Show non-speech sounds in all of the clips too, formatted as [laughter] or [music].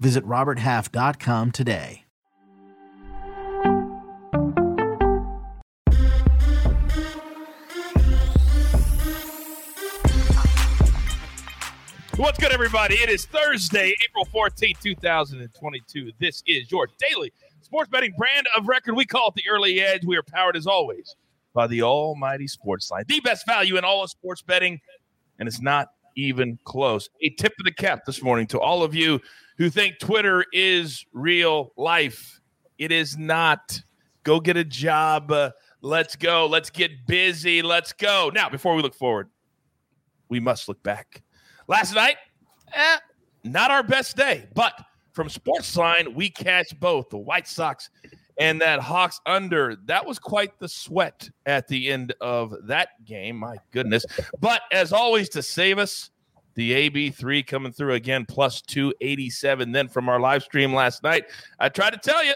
Visit RobertHalf.com today. What's good, everybody? It is Thursday, April 14th, 2022. This is your daily sports betting brand of record. We call it the Early Edge. We are powered, as always, by the almighty sports line, the best value in all of sports betting, and it's not even close. A tip of the cap this morning to all of you who think Twitter is real life. It is not. Go get a job. Uh, let's go. Let's get busy. Let's go. Now, before we look forward, we must look back. Last night, eh, not our best day, but from Sportsline, we catch both the White Sox and that Hawks under. That was quite the sweat at the end of that game. My goodness. But as always, to save us, the AB3 coming through again, plus 287. Then from our live stream last night, I tried to tell you,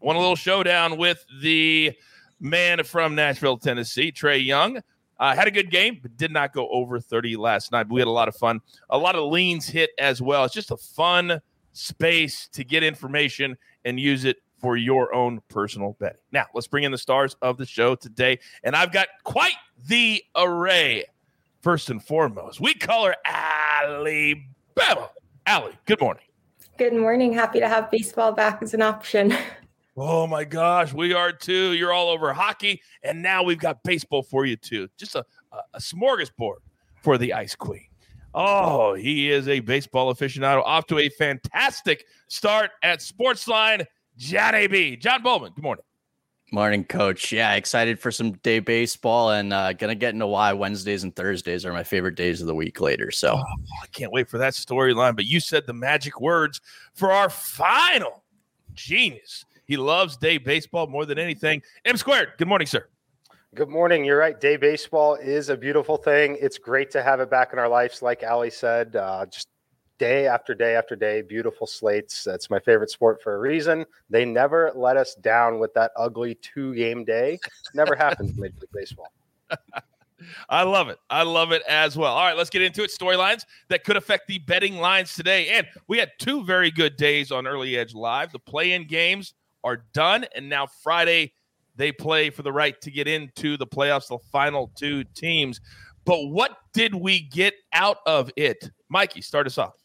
won a little showdown with the man from Nashville, Tennessee, Trae Young. Uh, had a good game, but did not go over 30 last night. But we had a lot of fun. A lot of leans hit as well. It's just a fun space to get information and use it for your own personal betting. Now, let's bring in the stars of the show today. And I've got quite the array. First and foremost, we call her Alabama. Allie, good morning. Good morning. Happy to have baseball back as an option. Oh my gosh, we are too. You're all over hockey, and now we've got baseball for you too. Just a, a, a smorgasbord for the Ice Queen. Oh, he is a baseball aficionado. Off to a fantastic start at Sportsline. Johnny B. John Bollman, good morning. Morning, coach. Yeah, excited for some day baseball and uh, gonna get into why Wednesdays and Thursdays are my favorite days of the week later. So oh, I can't wait for that storyline. But you said the magic words for our final genius he loves day baseball more than anything. M squared. Good morning, sir. Good morning. You're right. Day baseball is a beautiful thing. It's great to have it back in our lives, like Allie said. Uh, just day after day after day, beautiful slates. That's my favorite sport for a reason. They never let us down with that ugly two game day. Never happens in Major League Baseball. [laughs] I love it. I love it as well. All right, let's get into it. Storylines that could affect the betting lines today. And we had two very good days on Early Edge Live. The play in games are done. And now Friday, they play for the right to get into the playoffs, the final two teams. But what did we get out of it? Mikey, start us off.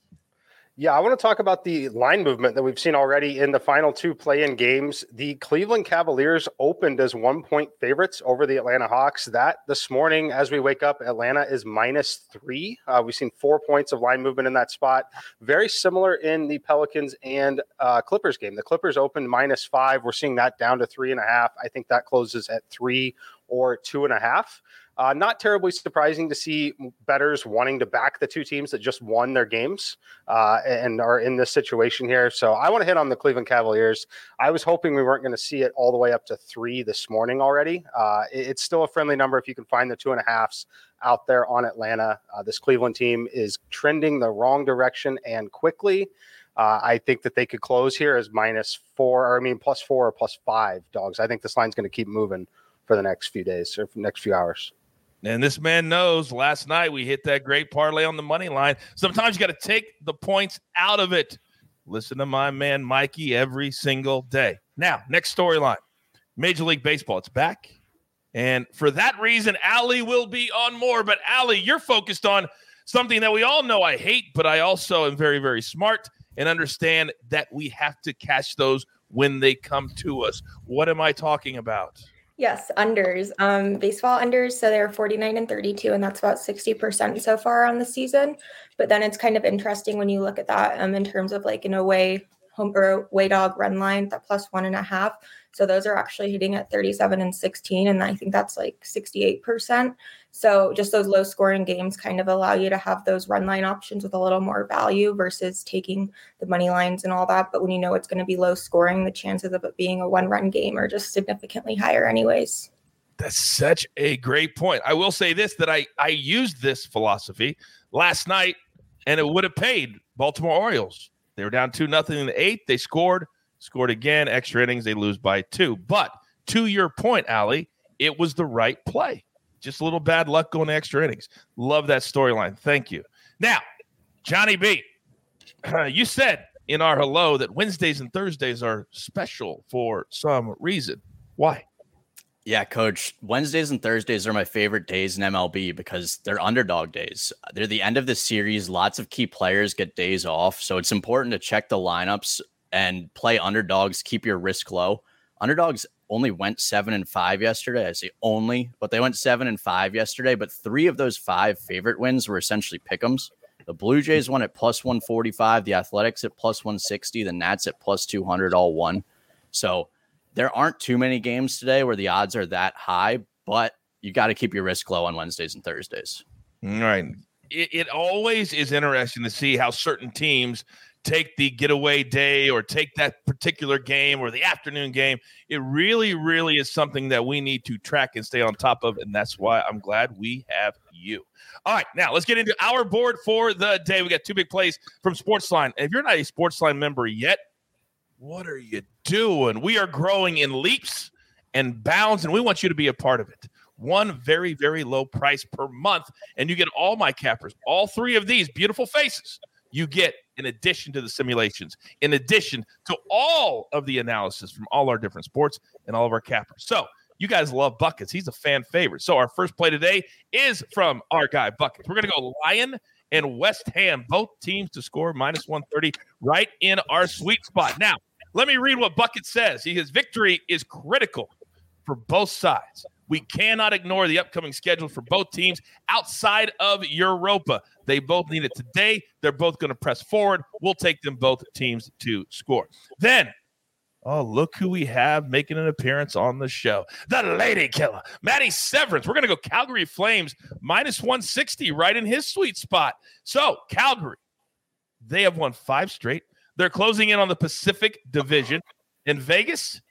Yeah, I want to talk about the line movement that we've seen already in the final two play in games. The Cleveland Cavaliers opened as one point favorites over the Atlanta Hawks. That this morning, as we wake up, Atlanta is minus three. Uh, we've seen four points of line movement in that spot. Very similar in the Pelicans and uh, Clippers game. The Clippers opened minus five. We're seeing that down to three and a half. I think that closes at three or two and a half. Uh, not terribly surprising to see betters wanting to back the two teams that just won their games uh, and are in this situation here. So I want to hit on the Cleveland Cavaliers. I was hoping we weren't going to see it all the way up to three this morning already. Uh, it's still a friendly number if you can find the two and a halfs out there on Atlanta. Uh, this Cleveland team is trending the wrong direction and quickly. Uh, I think that they could close here as minus four, or I mean, plus four or plus five dogs. I think this line's going to keep moving for the next few days or next few hours. And this man knows last night we hit that great parlay on the money line. Sometimes you got to take the points out of it. Listen to my man Mikey every single day. Now, next storyline Major League Baseball. It's back. And for that reason, Allie will be on more. But Allie, you're focused on something that we all know I hate, but I also am very, very smart and understand that we have to catch those when they come to us. What am I talking about? Yes, unders. Um, baseball unders. So they're 49 and 32, and that's about 60% so far on the season. But then it's kind of interesting when you look at that um, in terms of like an away home or way dog run line, that plus one and a half. So those are actually hitting at 37 and 16. And I think that's like 68%. So just those low scoring games kind of allow you to have those run line options with a little more value versus taking the money lines and all that. But when you know it's going to be low scoring, the chances of it being a one run game are just significantly higher, anyways. That's such a great point. I will say this that I I used this philosophy last night and it would have paid Baltimore Orioles. They were down 2 nothing in the 8th. They scored, scored again, extra innings, they lose by 2. But to your point, Allie, it was the right play. Just a little bad luck going to extra innings. Love that storyline. Thank you. Now, Johnny B, [clears throat] you said in our hello that Wednesdays and Thursdays are special for some reason. Why? Yeah, coach. Wednesdays and Thursdays are my favorite days in MLB because they're underdog days. They're the end of the series. Lots of key players get days off. So it's important to check the lineups and play underdogs, keep your risk low. Underdogs only went seven and five yesterday. I say only, but they went seven and five yesterday. But three of those five favorite wins were essentially pick'ems. The Blue Jays won at plus 145, the Athletics at plus 160, the Nats at plus 200, all one. So there aren't too many games today where the odds are that high, but you got to keep your risk low on Wednesdays and Thursdays. All right. It, it always is interesting to see how certain teams take the getaway day or take that particular game or the afternoon game. It really, really is something that we need to track and stay on top of. And that's why I'm glad we have you. All right, now let's get into our board for the day. We got two big plays from Sportsline. If you're not a Sportsline member yet, what are you doing? We are growing in leaps and bounds, and we want you to be a part of it. One very, very low price per month, and you get all my cappers, all three of these beautiful faces. You get in addition to the simulations, in addition to all of the analysis from all our different sports and all of our cappers. So, you guys love buckets. He's a fan favorite. So, our first play today is from our guy, Buckets. We're to go Lion and West Ham, both teams to score minus 130 right in our sweet spot. Now, let me read what Bucket says. He says victory is critical for both sides. We cannot ignore the upcoming schedule for both teams outside of Europa. They both need it today. They're both going to press forward. We'll take them both teams to score. Then Oh, look who we have making an appearance on the show. The Lady Killer, Maddie Severance. We're going to go Calgary Flames minus 160 right in his sweet spot. So, Calgary, they have won five straight. They're closing in on the Pacific Division. In Vegas,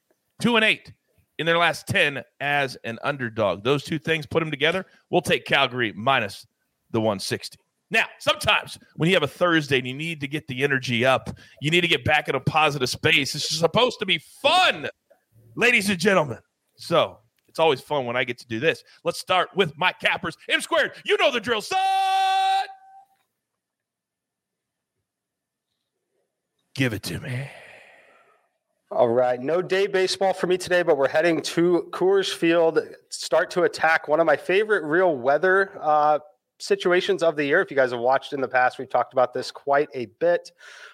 two and eight in their last 10 as an underdog. Those two things, put them together, we'll take Calgary minus the 160. Now, sometimes when you have a Thursday and you need to get the energy up, you need to get back in a positive space. It's supposed to be fun, ladies and gentlemen. So it's always fun when I get to do this. Let's start with my cappers. M squared, you know the drill, son. Give it to me. All right. No day baseball for me today, but we're heading to Coors Field. Start to attack one of my favorite real weather uh, situations of the year. If you guys have watched in the past, we've talked about this quite a bit.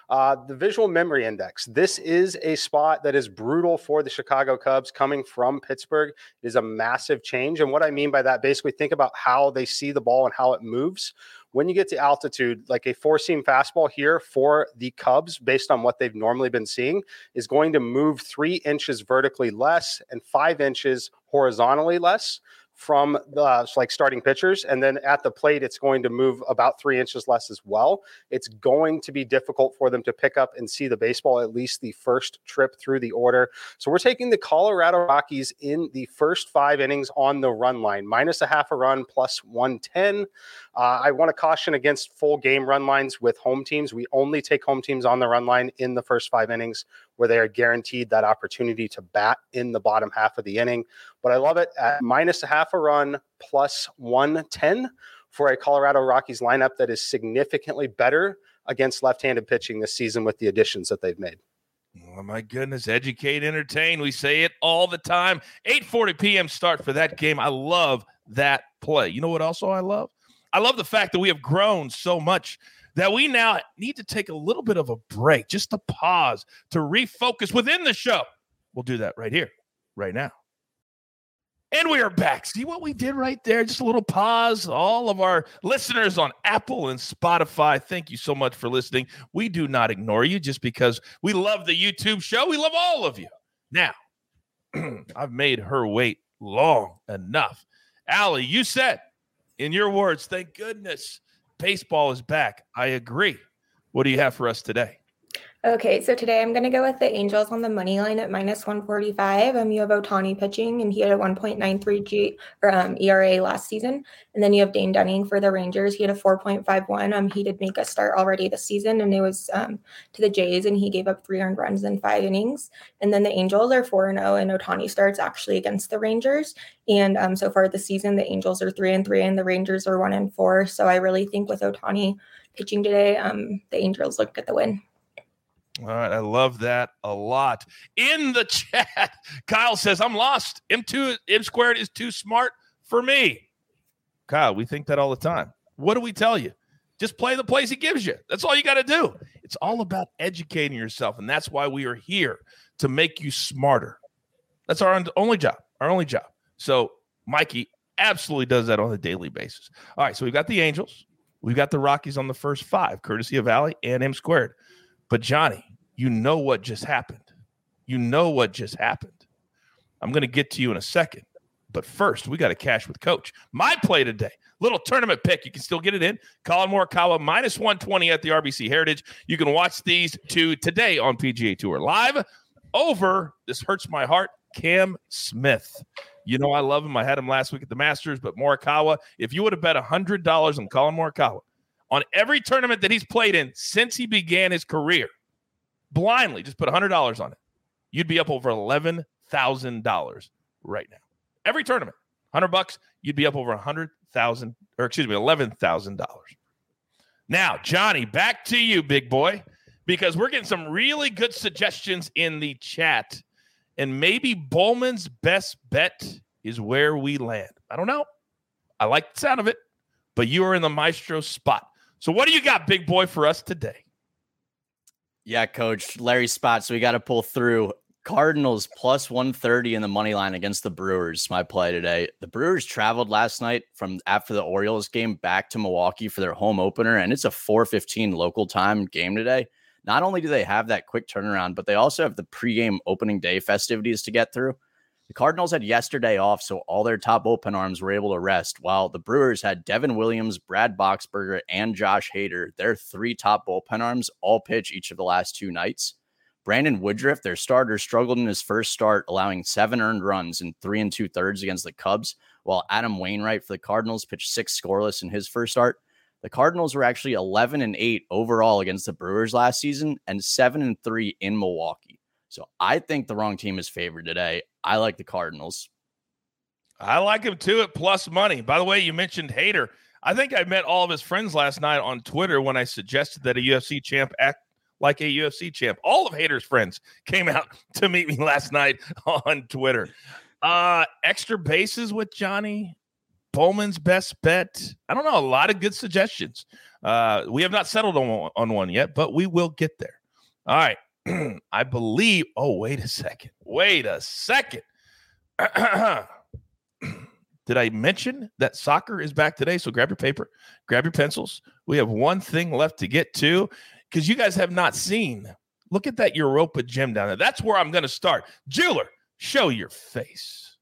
Uh, the visual memory index. This is a spot that is brutal for the Chicago Cubs coming from Pittsburgh. It is a massive change. And what I mean by that, basically, think about how they see the ball and how it moves. When you get to altitude, like a four seam fastball here for the Cubs, based on what they've normally been seeing, is going to move three inches vertically less and five inches horizontally less from the like starting pitchers. And then at the plate, it's going to move about three inches less as well. It's going to be difficult for them to pick up and see the baseball at least the first trip through the order. So we're taking the Colorado Rockies in the first five innings on the run line, minus a half a run, plus 110. Uh, I want to caution against full game run lines with home teams. We only take home teams on the run line in the first five innings where they are guaranteed that opportunity to bat in the bottom half of the inning. But I love it at minus a half a run plus 110 for a Colorado Rockies lineup that is significantly better against left handed pitching this season with the additions that they've made. Oh my goodness, educate, entertain. We say it all the time. 8:40 p.m. start for that game. I love that play. You know what also I love? I love the fact that we have grown so much that we now need to take a little bit of a break, just to pause, to refocus within the show. We'll do that right here, right now. And we are back. See what we did right there? Just a little pause. All of our listeners on Apple and Spotify, thank you so much for listening. We do not ignore you just because we love the YouTube show. We love all of you. Now, [clears throat] I've made her wait long enough. Allie, you said in your words, thank goodness baseball is back. I agree. What do you have for us today? Okay, so today I'm going to go with the Angels on the money line at minus 145. Um, you have Ohtani pitching, and he had a 1.93 G or um, ERA last season. And then you have Dane Dunning for the Rangers. He had a 4.51. Um, he did make a start already this season, and it was um, to the Jays, and he gave up three earned runs in five innings. And then the Angels are 4 0, and Ohtani starts actually against the Rangers. And um, so far this season, the Angels are 3 and 3, and the Rangers are 1 and 4. So I really think with Ohtani pitching today, um, the Angels look at the win. All right, I love that a lot. In the [laughs] chat, Kyle says, I'm lost. M2 M squared is too smart for me. Kyle, we think that all the time. What do we tell you? Just play the plays he gives you. That's all you got to do. It's all about educating yourself. And that's why we are here to make you smarter. That's our only job, our only job. So, Mikey absolutely does that on a daily basis. All right, so we've got the Angels, we've got the Rockies on the first five, courtesy of Valley and M squared. But Johnny, you know what just happened. You know what just happened. I'm going to get to you in a second. But first, we got to cash with coach. My play today, little tournament pick. You can still get it in. Collin Morikawa minus 120 at the RBC Heritage. You can watch these two today on PGA Tour live over. This hurts my heart. Cam Smith. You know I love him. I had him last week at the Masters, but Morikawa. If you would have bet hundred dollars on Collin Morikawa, on every tournament that he's played in since he began his career, blindly, just put $100 on it, you'd be up over $11,000 right now. Every tournament, 100 bucks, you'd be up over 100,000 or excuse me, $11,000. Now, Johnny, back to you, big boy, because we're getting some really good suggestions in the chat. And maybe Bollman's best bet is where we land. I don't know. I like the sound of it, but you are in the maestro spot. So, what do you got, big boy, for us today? Yeah, coach Larry Spot. So we got to pull through Cardinals plus 130 in the money line against the Brewers. My play today. The Brewers traveled last night from after the Orioles game back to Milwaukee for their home opener, and it's a 4:15 local time game today. Not only do they have that quick turnaround, but they also have the pregame opening day festivities to get through. The Cardinals had yesterday off, so all their top open arms were able to rest, while the Brewers had Devin Williams, Brad Boxberger, and Josh Hader. Their three top bullpen arms all pitch each of the last two nights. Brandon Woodruff, their starter, struggled in his first start, allowing seven earned runs in three and two thirds against the Cubs, while Adam Wainwright for the Cardinals pitched six scoreless in his first start. The Cardinals were actually 11 and 8 overall against the Brewers last season and 7 and 3 in Milwaukee. So I think the wrong team is favored today. I like the Cardinals. I like him too at plus money. By the way, you mentioned Hader. I think I met all of his friends last night on Twitter when I suggested that a UFC champ act like a UFC champ. All of Hader's friends came out [laughs] to meet me last night [laughs] on Twitter. Uh, extra bases with Johnny. Bollman's best bet. I don't know. A lot of good suggestions. Uh, we have not settled on, on one yet, but we will get there. All right. [clears throat] I believe. Oh, wait a second. Wait a second. [clears throat] Did I mention that soccer is back today? So grab your paper, grab your pencils. We have one thing left to get to because you guys have not seen. Look at that Europa gem down there. That's where I'm going to start. Jeweler, show your face.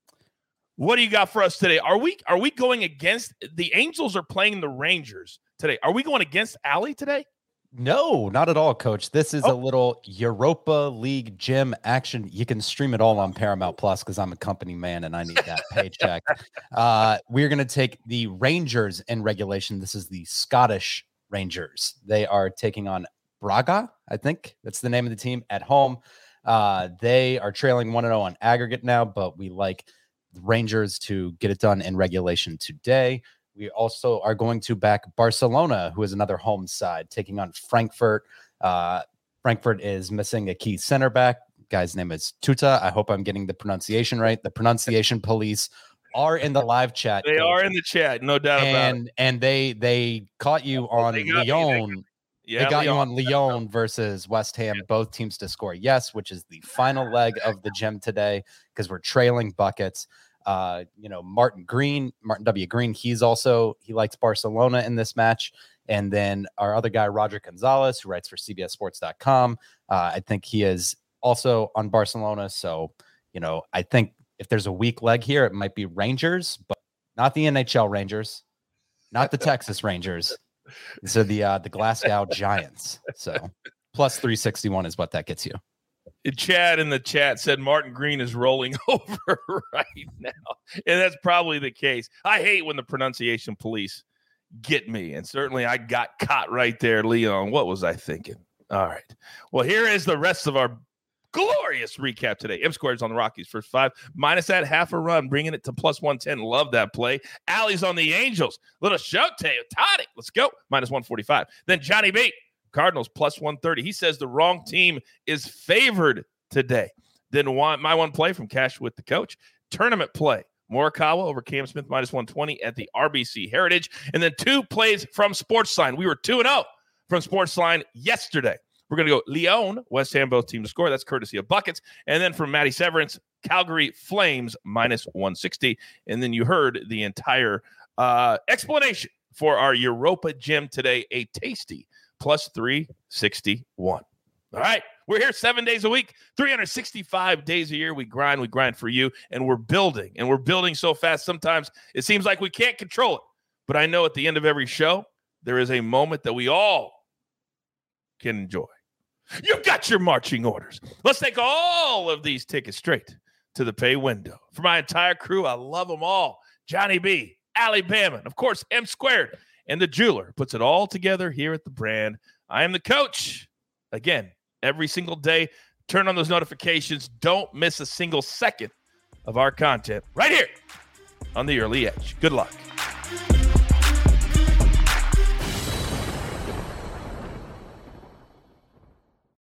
What do you got for us today? Are we are we going against the Angels? Are playing the Rangers today? Are we going against Allie today? No, not at all, coach. This is oh. a little Europa League gem action. You can stream it all on Paramount Plus because I'm a company man and I need that [laughs] paycheck. Uh, we're going to take the Rangers in regulation. This is the Scottish Rangers. They are taking on Braga, I think that's the name of the team at home. Uh, they are trailing 1 0 on aggregate now, but we like the Rangers to get it done in regulation today. We also are going to back Barcelona, who is another home side, taking on Frankfurt. Uh, Frankfurt is missing a key center back. Guy's name is Tuta. I hope I'm getting the pronunciation right. The pronunciation police are in the live chat. They are in the chat, no doubt and, about it. And they they caught you oh, on Lyon. Yeah, they got you on Lyon versus West Ham, yeah. both teams to score yes, which is the final leg of the gem today because we're trailing buckets. Uh, you know, Martin Green, Martin W. Green, he's also he likes Barcelona in this match. And then our other guy, Roger Gonzalez, who writes for CBSSports.com, uh, I think he is also on Barcelona. So, you know, I think if there's a weak leg here, it might be Rangers, but not the NHL Rangers, not the Texas Rangers. So the uh, the Glasgow Giants. So plus 361 is what that gets you. Chad in the chat said Martin Green is rolling [laughs] over right now. And that's probably the case. I hate when the pronunciation police get me. And certainly I got caught right there, Leon. What was I thinking? All right. Well, here is the rest of our glorious recap today. M squares on the Rockies first five, minus that half a run, bringing it to plus 110. Love that play. Allie's on the Angels. Little Shote, Toddy. Let's go. Minus 145. Then Johnny B. Cardinals plus 130. He says the wrong team is favored today. Then one, my one play from Cash with the coach. Tournament play. Morikawa over Cam Smith minus 120 at the RBC Heritage. And then two plays from Sportsline. We were 2 0 from Sportsline yesterday. We're going to go Leon, West Ham, both teams to score. That's courtesy of Buckets. And then from Matty Severance, Calgary Flames minus 160. And then you heard the entire uh, explanation for our Europa Gem today, a tasty plus 361. All right. We're here seven days a week, 365 days a year. We grind, we grind for you, and we're building. And we're building so fast, sometimes it seems like we can't control it. But I know at the end of every show, there is a moment that we all can enjoy. You've got your marching orders. Let's take all of these tickets straight to the pay window. For my entire crew, I love them all. Johnny B, Alabama, and of course, M squared, and the jeweler puts it all together here at the brand. I am the coach. Again, every single day, turn on those notifications. Don't miss a single second of our content right here on the early edge. Good luck.